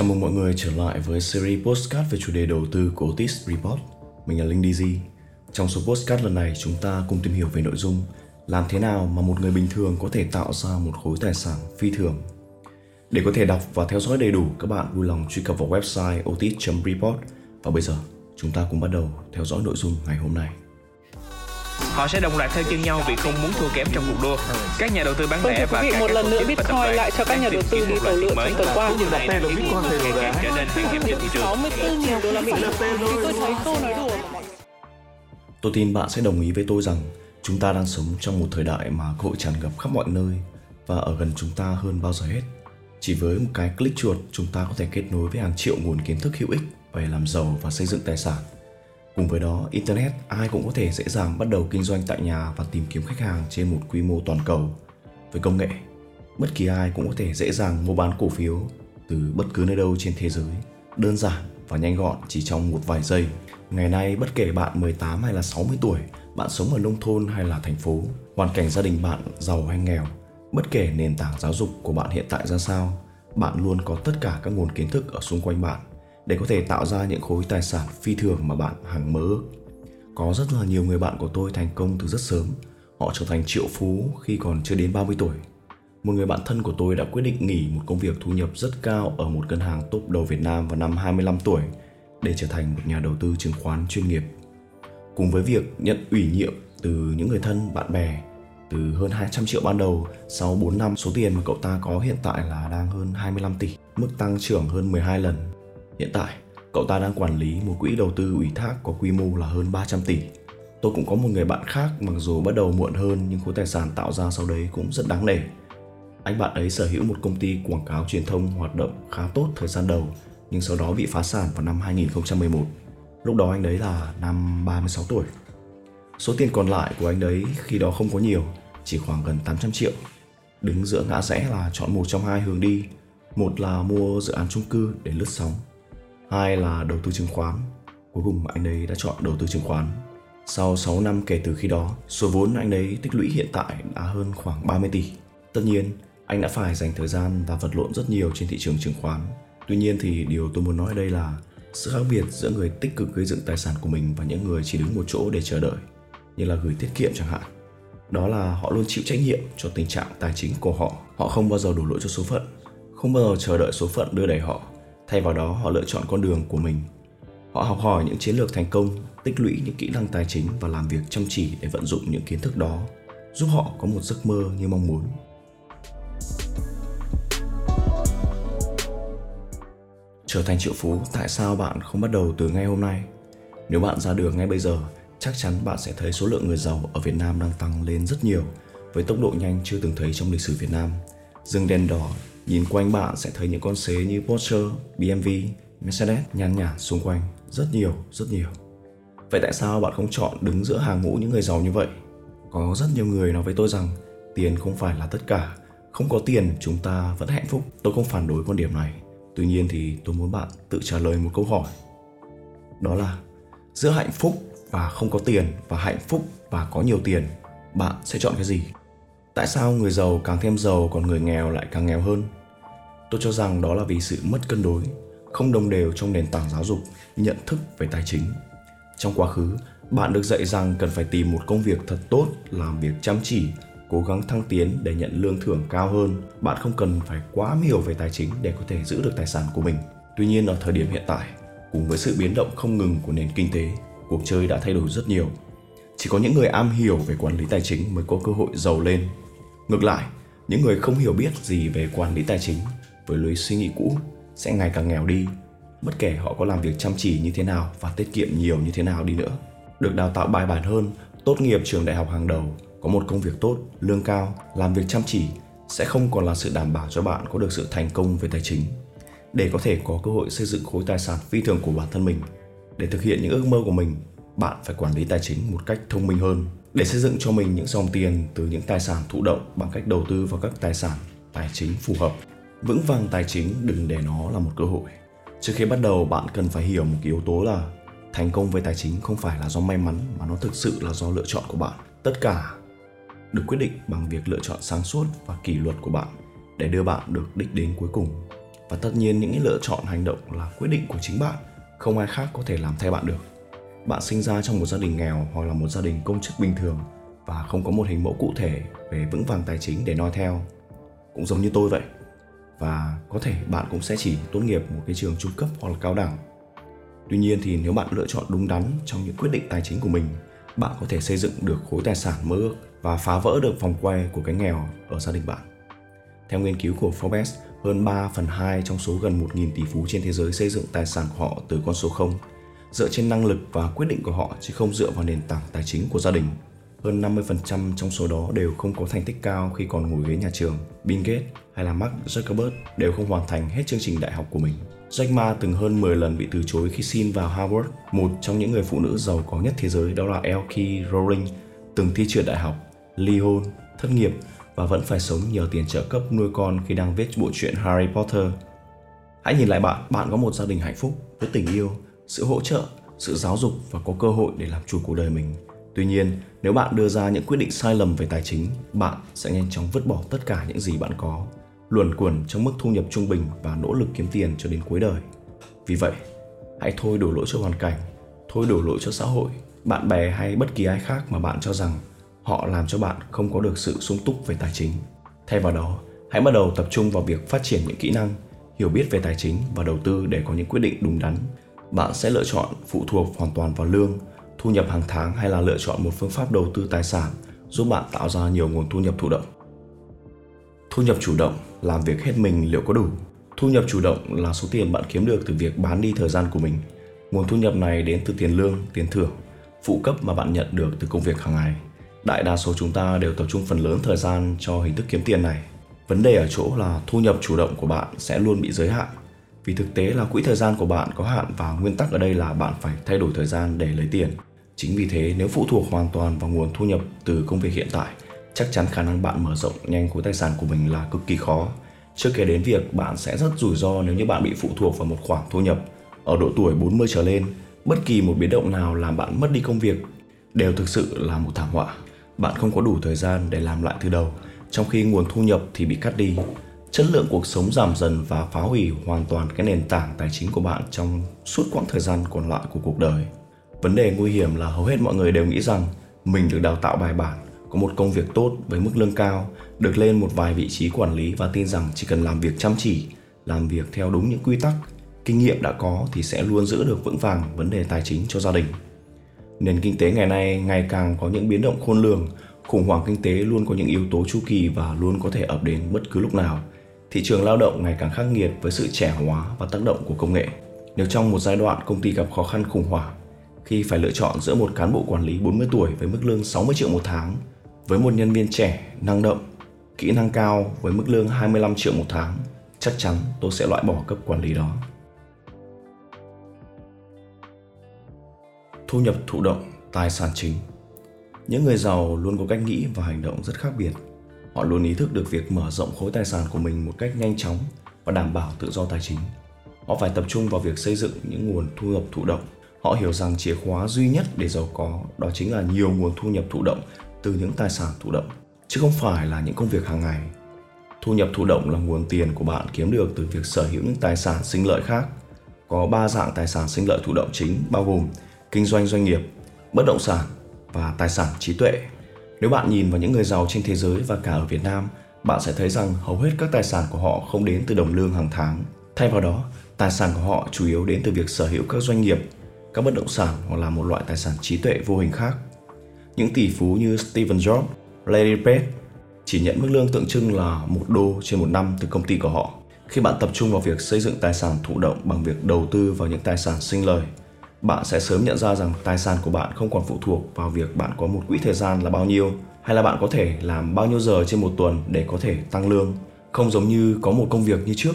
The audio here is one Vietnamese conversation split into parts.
Chào mừng mọi người trở lại với series postcard về chủ đề đầu tư của Otis Report. Mình là Linh DZ. Trong số postcard lần này, chúng ta cùng tìm hiểu về nội dung làm thế nào mà một người bình thường có thể tạo ra một khối tài sản phi thường. Để có thể đọc và theo dõi đầy đủ, các bạn vui lòng truy cập vào website otis.report và bây giờ chúng ta cùng bắt đầu theo dõi nội dung ngày hôm nay. Họ sẽ đồng loạt theo chân nhau vì không muốn thua kém trong cuộc đua. Các nhà đầu tư bán Vâng, lẻ và các một lần nữa Bitcoin lại cho các nhà đầu tư đi một tàu lượn trong tuần qua. điều này đang khiến một ngày càng trở nên khan hiếm trên thị trường. 64 nghìn đô la Mỹ. Thì tôi thấy câu nói đùa Tôi tin bạn sẽ đồng ý với tôi rằng chúng ta đang sống trong một thời đại mà cơ hội tràn ngập khắp mọi nơi và ở gần chúng ta hơn bao giờ hết. Chỉ với một cái click chuột, chúng ta có thể kết nối với hàng triệu nguồn kiến thức hữu ích về làm giàu và xây dựng tài sản. Cùng với đó, Internet ai cũng có thể dễ dàng bắt đầu kinh doanh tại nhà và tìm kiếm khách hàng trên một quy mô toàn cầu. Với công nghệ, bất kỳ ai cũng có thể dễ dàng mua bán cổ phiếu từ bất cứ nơi đâu trên thế giới, đơn giản và nhanh gọn chỉ trong một vài giây. Ngày nay, bất kể bạn 18 hay là 60 tuổi, bạn sống ở nông thôn hay là thành phố, hoàn cảnh gia đình bạn giàu hay nghèo, bất kể nền tảng giáo dục của bạn hiện tại ra sao, bạn luôn có tất cả các nguồn kiến thức ở xung quanh bạn để có thể tạo ra những khối tài sản phi thường mà bạn hằng mơ ước. Có rất là nhiều người bạn của tôi thành công từ rất sớm. Họ trở thành triệu phú khi còn chưa đến 30 tuổi. Một người bạn thân của tôi đã quyết định nghỉ một công việc thu nhập rất cao ở một ngân hàng top đầu Việt Nam vào năm 25 tuổi để trở thành một nhà đầu tư chứng khoán chuyên nghiệp. Cùng với việc nhận ủy nhiệm từ những người thân, bạn bè từ hơn 200 triệu ban đầu, sau 4 năm số tiền mà cậu ta có hiện tại là đang hơn 25 tỷ, mức tăng trưởng hơn 12 lần. Hiện tại, cậu ta đang quản lý một quỹ đầu tư ủy thác có quy mô là hơn 300 tỷ. Tôi cũng có một người bạn khác mặc dù bắt đầu muộn hơn nhưng khối tài sản tạo ra sau đấy cũng rất đáng nể. Anh bạn ấy sở hữu một công ty quảng cáo truyền thông hoạt động khá tốt thời gian đầu nhưng sau đó bị phá sản vào năm 2011. Lúc đó anh đấy là năm 36 tuổi. Số tiền còn lại của anh đấy khi đó không có nhiều, chỉ khoảng gần 800 triệu. Đứng giữa ngã rẽ là chọn một trong hai hướng đi. Một là mua dự án chung cư để lướt sóng. Hai là đầu tư chứng khoán. Cuối cùng anh ấy đã chọn đầu tư chứng khoán. Sau 6 năm kể từ khi đó, số vốn anh ấy tích lũy hiện tại đã hơn khoảng 30 tỷ. Tất nhiên, anh đã phải dành thời gian và vật lộn rất nhiều trên thị trường chứng khoán. Tuy nhiên thì điều tôi muốn nói ở đây là sự khác biệt giữa người tích cực gây dựng tài sản của mình và những người chỉ đứng một chỗ để chờ đợi, như là gửi tiết kiệm chẳng hạn. Đó là họ luôn chịu trách nhiệm cho tình trạng tài chính của họ. Họ không bao giờ đổ lỗi cho số phận, không bao giờ chờ đợi số phận đưa đẩy họ. Thay vào đó, họ lựa chọn con đường của mình. Họ học hỏi những chiến lược thành công, tích lũy những kỹ năng tài chính và làm việc chăm chỉ để vận dụng những kiến thức đó, giúp họ có một giấc mơ như mong muốn. Trở thành triệu phú, tại sao bạn không bắt đầu từ ngay hôm nay? Nếu bạn ra đường ngay bây giờ, chắc chắn bạn sẽ thấy số lượng người giàu ở Việt Nam đang tăng lên rất nhiều, với tốc độ nhanh chưa từng thấy trong lịch sử Việt Nam. Dừng đèn đỏ, nhìn quanh bạn sẽ thấy những con xế như Porsche, BMW, Mercedes nhàn nhản xung quanh, rất nhiều, rất nhiều. Vậy tại sao bạn không chọn đứng giữa hàng ngũ những người giàu như vậy? Có rất nhiều người nói với tôi rằng tiền không phải là tất cả, không có tiền chúng ta vẫn hạnh phúc. Tôi không phản đối quan điểm này. Tuy nhiên thì tôi muốn bạn tự trả lời một câu hỏi. Đó là giữa hạnh phúc và không có tiền và hạnh phúc và có nhiều tiền, bạn sẽ chọn cái gì? Tại sao người giàu càng thêm giàu còn người nghèo lại càng nghèo hơn? Tôi cho rằng đó là vì sự mất cân đối, không đồng đều trong nền tảng giáo dục, nhận thức về tài chính. Trong quá khứ, bạn được dạy rằng cần phải tìm một công việc thật tốt, làm việc chăm chỉ, cố gắng thăng tiến để nhận lương thưởng cao hơn. Bạn không cần phải quá hiểu về tài chính để có thể giữ được tài sản của mình. Tuy nhiên ở thời điểm hiện tại, cùng với sự biến động không ngừng của nền kinh tế, cuộc chơi đã thay đổi rất nhiều. Chỉ có những người am hiểu về quản lý tài chính mới có cơ hội giàu lên. Ngược lại, những người không hiểu biết gì về quản lý tài chính với lối suy nghĩ cũ sẽ ngày càng nghèo đi, bất kể họ có làm việc chăm chỉ như thế nào và tiết kiệm nhiều như thế nào đi nữa. Được đào tạo bài bản hơn, tốt nghiệp trường đại học hàng đầu, có một công việc tốt, lương cao, làm việc chăm chỉ sẽ không còn là sự đảm bảo cho bạn có được sự thành công về tài chính. Để có thể có cơ hội xây dựng khối tài sản phi thường của bản thân mình, để thực hiện những ước mơ của mình, bạn phải quản lý tài chính một cách thông minh hơn để xây dựng cho mình những dòng tiền từ những tài sản thụ động bằng cách đầu tư vào các tài sản tài chính phù hợp. Vững vàng tài chính, đừng để nó là một cơ hội. Trước khi bắt đầu, bạn cần phải hiểu một cái yếu tố là thành công về tài chính không phải là do may mắn, mà nó thực sự là do lựa chọn của bạn. Tất cả được quyết định bằng việc lựa chọn sáng suốt và kỷ luật của bạn để đưa bạn được đích đến cuối cùng. và tất nhiên, những lựa chọn, hành động là quyết định của chính bạn không ai khác có thể làm thay bạn được bạn sinh ra trong một gia đình nghèo hoặc là một gia đình công chức bình thường và không có một hình mẫu cụ thể về vững vàng tài chính để noi theo cũng giống như tôi vậy và có thể bạn cũng sẽ chỉ tốt nghiệp một cái trường trung cấp hoặc là cao đẳng tuy nhiên thì nếu bạn lựa chọn đúng đắn trong những quyết định tài chính của mình bạn có thể xây dựng được khối tài sản mơ ước và phá vỡ được vòng quay của cái nghèo ở gia đình bạn theo nghiên cứu của Forbes, hơn 3 phần 2 trong số gần 1.000 tỷ phú trên thế giới xây dựng tài sản của họ từ con số 0, dựa trên năng lực và quyết định của họ chứ không dựa vào nền tảng tài chính của gia đình. Hơn 50% trong số đó đều không có thành tích cao khi còn ngồi ghế nhà trường. Bill Gates hay là Mark Zuckerberg đều không hoàn thành hết chương trình đại học của mình. Jack Ma từng hơn 10 lần bị từ chối khi xin vào Harvard. Một trong những người phụ nữ giàu có nhất thế giới đó là Elkie Rowling, từng thi trượt đại học, ly hôn, thất nghiệp và vẫn phải sống nhờ tiền trợ cấp nuôi con khi đang viết bộ truyện Harry Potter. Hãy nhìn lại bạn, bạn có một gia đình hạnh phúc với tình yêu, sự hỗ trợ, sự giáo dục và có cơ hội để làm chủ cuộc đời mình. Tuy nhiên, nếu bạn đưa ra những quyết định sai lầm về tài chính, bạn sẽ nhanh chóng vứt bỏ tất cả những gì bạn có, luẩn quẩn trong mức thu nhập trung bình và nỗ lực kiếm tiền cho đến cuối đời. Vì vậy, hãy thôi đổ lỗi cho hoàn cảnh, thôi đổ lỗi cho xã hội, bạn bè hay bất kỳ ai khác mà bạn cho rằng họ làm cho bạn không có được sự sung túc về tài chính thay vào đó hãy bắt đầu tập trung vào việc phát triển những kỹ năng hiểu biết về tài chính và đầu tư để có những quyết định đúng đắn bạn sẽ lựa chọn phụ thuộc hoàn toàn vào lương thu nhập hàng tháng hay là lựa chọn một phương pháp đầu tư tài sản giúp bạn tạo ra nhiều nguồn thu nhập thụ động? Thu nhập chủ động, làm việc hết mình liệu có đủ? Thu nhập chủ động là số tiền bạn kiếm được từ việc bán đi thời gian của mình. Nguồn thu nhập này đến từ tiền lương, tiền thưởng, phụ cấp mà bạn nhận được từ công việc hàng ngày. Đại đa số chúng ta đều tập trung phần lớn thời gian cho hình thức kiếm tiền này. Vấn đề ở chỗ là thu nhập chủ động của bạn sẽ luôn bị giới hạn. Vì thực tế là quỹ thời gian của bạn có hạn và nguyên tắc ở đây là bạn phải thay đổi thời gian để lấy tiền chính vì thế, nếu phụ thuộc hoàn toàn vào nguồn thu nhập từ công việc hiện tại, chắc chắn khả năng bạn mở rộng nhanh khối tài sản của mình là cực kỳ khó. Chưa kể đến việc bạn sẽ rất rủi ro nếu như bạn bị phụ thuộc vào một khoản thu nhập ở độ tuổi 40 trở lên, bất kỳ một biến động nào làm bạn mất đi công việc đều thực sự là một thảm họa. Bạn không có đủ thời gian để làm lại từ đầu, trong khi nguồn thu nhập thì bị cắt đi. Chất lượng cuộc sống giảm dần và phá hủy hoàn toàn cái nền tảng tài chính của bạn trong suốt quãng thời gian còn lại của cuộc đời vấn đề nguy hiểm là hầu hết mọi người đều nghĩ rằng mình được đào tạo bài bản, có một công việc tốt với mức lương cao, được lên một vài vị trí quản lý và tin rằng chỉ cần làm việc chăm chỉ, làm việc theo đúng những quy tắc, kinh nghiệm đã có thì sẽ luôn giữ được vững vàng vấn đề tài chính cho gia đình. Nền kinh tế ngày nay ngày càng có những biến động khôn lường, khủng hoảng kinh tế luôn có những yếu tố chu kỳ và luôn có thể ập đến bất cứ lúc nào. Thị trường lao động ngày càng khắc nghiệt với sự trẻ hóa và tác động của công nghệ. Nếu trong một giai đoạn công ty gặp khó khăn khủng hoảng khi phải lựa chọn giữa một cán bộ quản lý 40 tuổi với mức lương 60 triệu một tháng với một nhân viên trẻ, năng động, kỹ năng cao với mức lương 25 triệu một tháng, chắc chắn tôi sẽ loại bỏ cấp quản lý đó. thu nhập thụ động tài sản chính. Những người giàu luôn có cách nghĩ và hành động rất khác biệt. Họ luôn ý thức được việc mở rộng khối tài sản của mình một cách nhanh chóng và đảm bảo tự do tài chính. Họ phải tập trung vào việc xây dựng những nguồn thu nhập thụ động họ hiểu rằng chìa khóa duy nhất để giàu có đó chính là nhiều nguồn thu nhập thụ động từ những tài sản thụ động chứ không phải là những công việc hàng ngày thu nhập thụ động là nguồn tiền của bạn kiếm được từ việc sở hữu những tài sản sinh lợi khác có ba dạng tài sản sinh lợi thụ động chính bao gồm kinh doanh doanh nghiệp, bất động sản và tài sản trí tuệ. Nếu bạn nhìn vào những người giàu trên thế giới và cả ở Việt Nam, bạn sẽ thấy rằng hầu hết các tài sản của họ không đến từ đồng lương hàng tháng. Thay vào đó, tài sản của họ chủ yếu đến từ việc sở hữu các doanh nghiệp, các bất động sản hoặc là một loại tài sản trí tuệ vô hình khác. Những tỷ phú như Stephen Jobs, Larry Page chỉ nhận mức lương tượng trưng là một đô trên một năm từ công ty của họ. Khi bạn tập trung vào việc xây dựng tài sản thụ động bằng việc đầu tư vào những tài sản sinh lời, bạn sẽ sớm nhận ra rằng tài sản của bạn không còn phụ thuộc vào việc bạn có một quỹ thời gian là bao nhiêu hay là bạn có thể làm bao nhiêu giờ trên một tuần để có thể tăng lương không giống như có một công việc như trước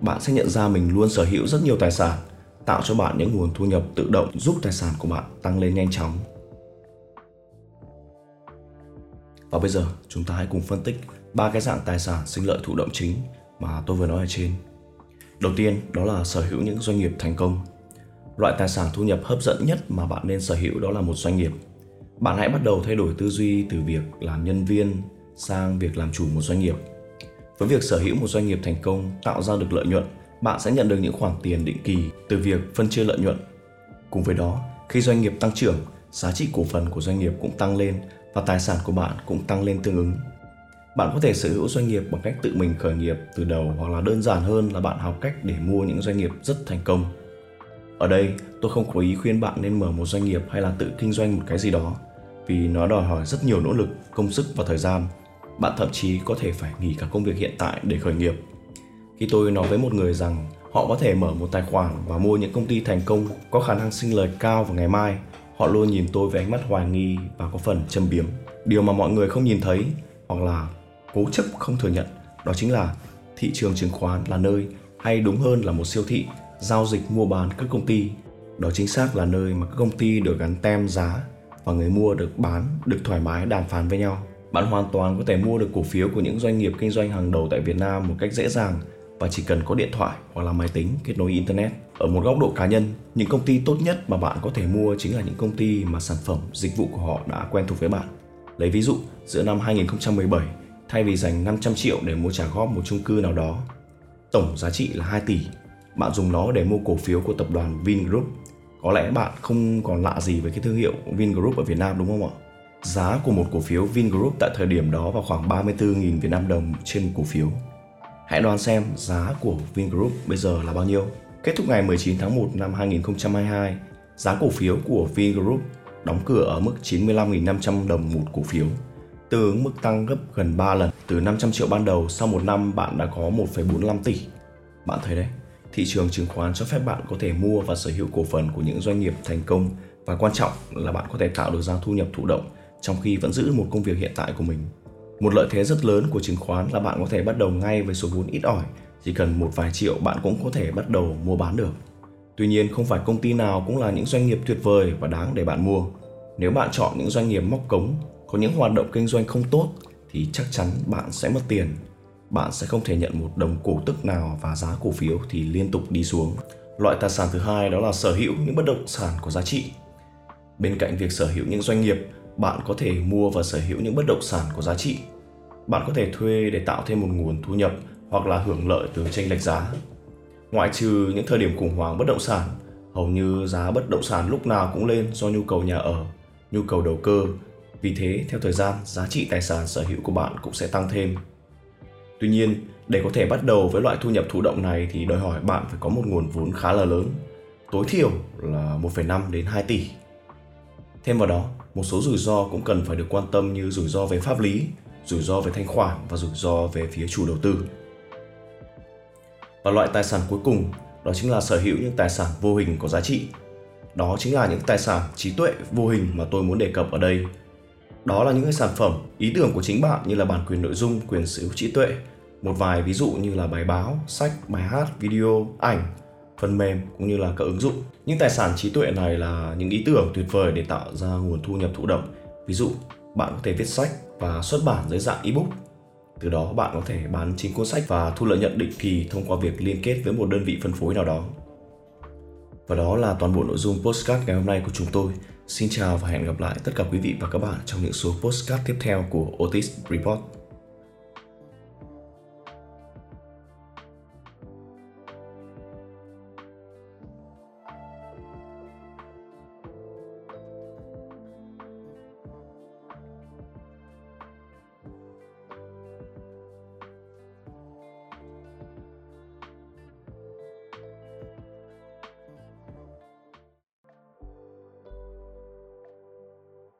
bạn sẽ nhận ra mình luôn sở hữu rất nhiều tài sản tạo cho bạn những nguồn thu nhập tự động giúp tài sản của bạn tăng lên nhanh chóng và bây giờ chúng ta hãy cùng phân tích ba cái dạng tài sản sinh lợi thụ động chính mà tôi vừa nói ở trên đầu tiên đó là sở hữu những doanh nghiệp thành công Loại tài sản thu nhập hấp dẫn nhất mà bạn nên sở hữu đó là một doanh nghiệp. Bạn hãy bắt đầu thay đổi tư duy từ việc làm nhân viên sang việc làm chủ một doanh nghiệp. Với việc sở hữu một doanh nghiệp thành công tạo ra được lợi nhuận, bạn sẽ nhận được những khoản tiền định kỳ từ việc phân chia lợi nhuận. Cùng với đó, khi doanh nghiệp tăng trưởng, giá trị cổ phần của doanh nghiệp cũng tăng lên và tài sản của bạn cũng tăng lên tương ứng. Bạn có thể sở hữu doanh nghiệp bằng cách tự mình khởi nghiệp từ đầu hoặc là đơn giản hơn là bạn học cách để mua những doanh nghiệp rất thành công. Ở đây, tôi không có ý khuyên bạn nên mở một doanh nghiệp hay là tự kinh doanh một cái gì đó, vì nó đòi hỏi rất nhiều nỗ lực, công sức và thời gian. Bạn thậm chí có thể phải nghỉ cả công việc hiện tại để khởi nghiệp. Khi tôi nói với một người rằng họ có thể mở một tài khoản và mua những công ty thành công có khả năng sinh lời cao vào ngày mai, họ luôn nhìn tôi với ánh mắt hoài nghi và có phần châm biếm. Điều mà mọi người không nhìn thấy hoặc là cố chấp không thừa nhận đó chính là thị trường chứng khoán là nơi hay đúng hơn là một siêu thị giao dịch mua bán các công ty đó chính xác là nơi mà các công ty được gắn tem giá và người mua được bán được thoải mái đàm phán với nhau bạn hoàn toàn có thể mua được cổ phiếu của những doanh nghiệp kinh doanh hàng đầu tại Việt Nam một cách dễ dàng và chỉ cần có điện thoại hoặc là máy tính kết nối internet. Ở một góc độ cá nhân, những công ty tốt nhất mà bạn có thể mua chính là những công ty mà sản phẩm, dịch vụ của họ đã quen thuộc với bạn. Lấy ví dụ, giữa năm 2017, thay vì dành 500 triệu để mua trả góp một chung cư nào đó, tổng giá trị là 2 tỷ, bạn dùng nó để mua cổ phiếu của tập đoàn Vingroup. Có lẽ bạn không còn lạ gì với cái thương hiệu Vingroup ở Việt Nam đúng không ạ? Giá của một cổ phiếu Vingroup tại thời điểm đó vào khoảng 34.000 Việt Nam đồng trên một cổ phiếu. Hãy đoán xem giá của Vingroup bây giờ là bao nhiêu? Kết thúc ngày 19 tháng 1 năm 2022, giá cổ phiếu của Vingroup đóng cửa ở mức 95.500 đồng một cổ phiếu, tương ứng mức tăng gấp gần 3 lần. Từ 500 triệu ban đầu, sau một năm bạn đã có 1,45 tỷ. Bạn thấy đấy, thị trường chứng khoán cho phép bạn có thể mua và sở hữu cổ phần của những doanh nghiệp thành công và quan trọng là bạn có thể tạo được ra thu nhập thụ động trong khi vẫn giữ một công việc hiện tại của mình. Một lợi thế rất lớn của chứng khoán là bạn có thể bắt đầu ngay với số vốn ít ỏi, chỉ cần một vài triệu bạn cũng có thể bắt đầu mua bán được. Tuy nhiên không phải công ty nào cũng là những doanh nghiệp tuyệt vời và đáng để bạn mua. Nếu bạn chọn những doanh nghiệp móc cống, có những hoạt động kinh doanh không tốt thì chắc chắn bạn sẽ mất tiền. Bạn sẽ không thể nhận một đồng cổ tức nào và giá cổ phiếu thì liên tục đi xuống. Loại tài sản thứ hai đó là sở hữu những bất động sản có giá trị. Bên cạnh việc sở hữu những doanh nghiệp, bạn có thể mua và sở hữu những bất động sản có giá trị. Bạn có thể thuê để tạo thêm một nguồn thu nhập hoặc là hưởng lợi từ tranh lệch giá. Ngoại trừ những thời điểm khủng hoảng bất động sản, hầu như giá bất động sản lúc nào cũng lên do nhu cầu nhà ở, nhu cầu đầu cơ. Vì thế, theo thời gian, giá trị tài sản sở hữu của bạn cũng sẽ tăng thêm. Tuy nhiên, để có thể bắt đầu với loại thu nhập thụ động này thì đòi hỏi bạn phải có một nguồn vốn khá là lớn, tối thiểu là 1,5 đến 2 tỷ. Thêm vào đó, một số rủi ro cũng cần phải được quan tâm như rủi ro về pháp lý, rủi ro về thanh khoản và rủi ro về phía chủ đầu tư. Và loại tài sản cuối cùng đó chính là sở hữu những tài sản vô hình có giá trị. Đó chính là những tài sản trí tuệ vô hình mà tôi muốn đề cập ở đây. Đó là những cái sản phẩm, ý tưởng của chính bạn như là bản quyền nội dung, quyền sở hữu trí tuệ. Một vài ví dụ như là bài báo, sách, bài hát, video, ảnh, phần mềm cũng như là các ứng dụng. Những tài sản trí tuệ này là những ý tưởng tuyệt vời để tạo ra nguồn thu nhập thụ động. Ví dụ, bạn có thể viết sách và xuất bản dưới dạng ebook từ đó bạn có thể bán chính cuốn sách và thu lợi nhuận định kỳ thông qua việc liên kết với một đơn vị phân phối nào đó. Và đó là toàn bộ nội dung postcard ngày hôm nay của chúng tôi. Xin chào và hẹn gặp lại tất cả quý vị và các bạn trong những số postcard tiếp theo của Otis Report.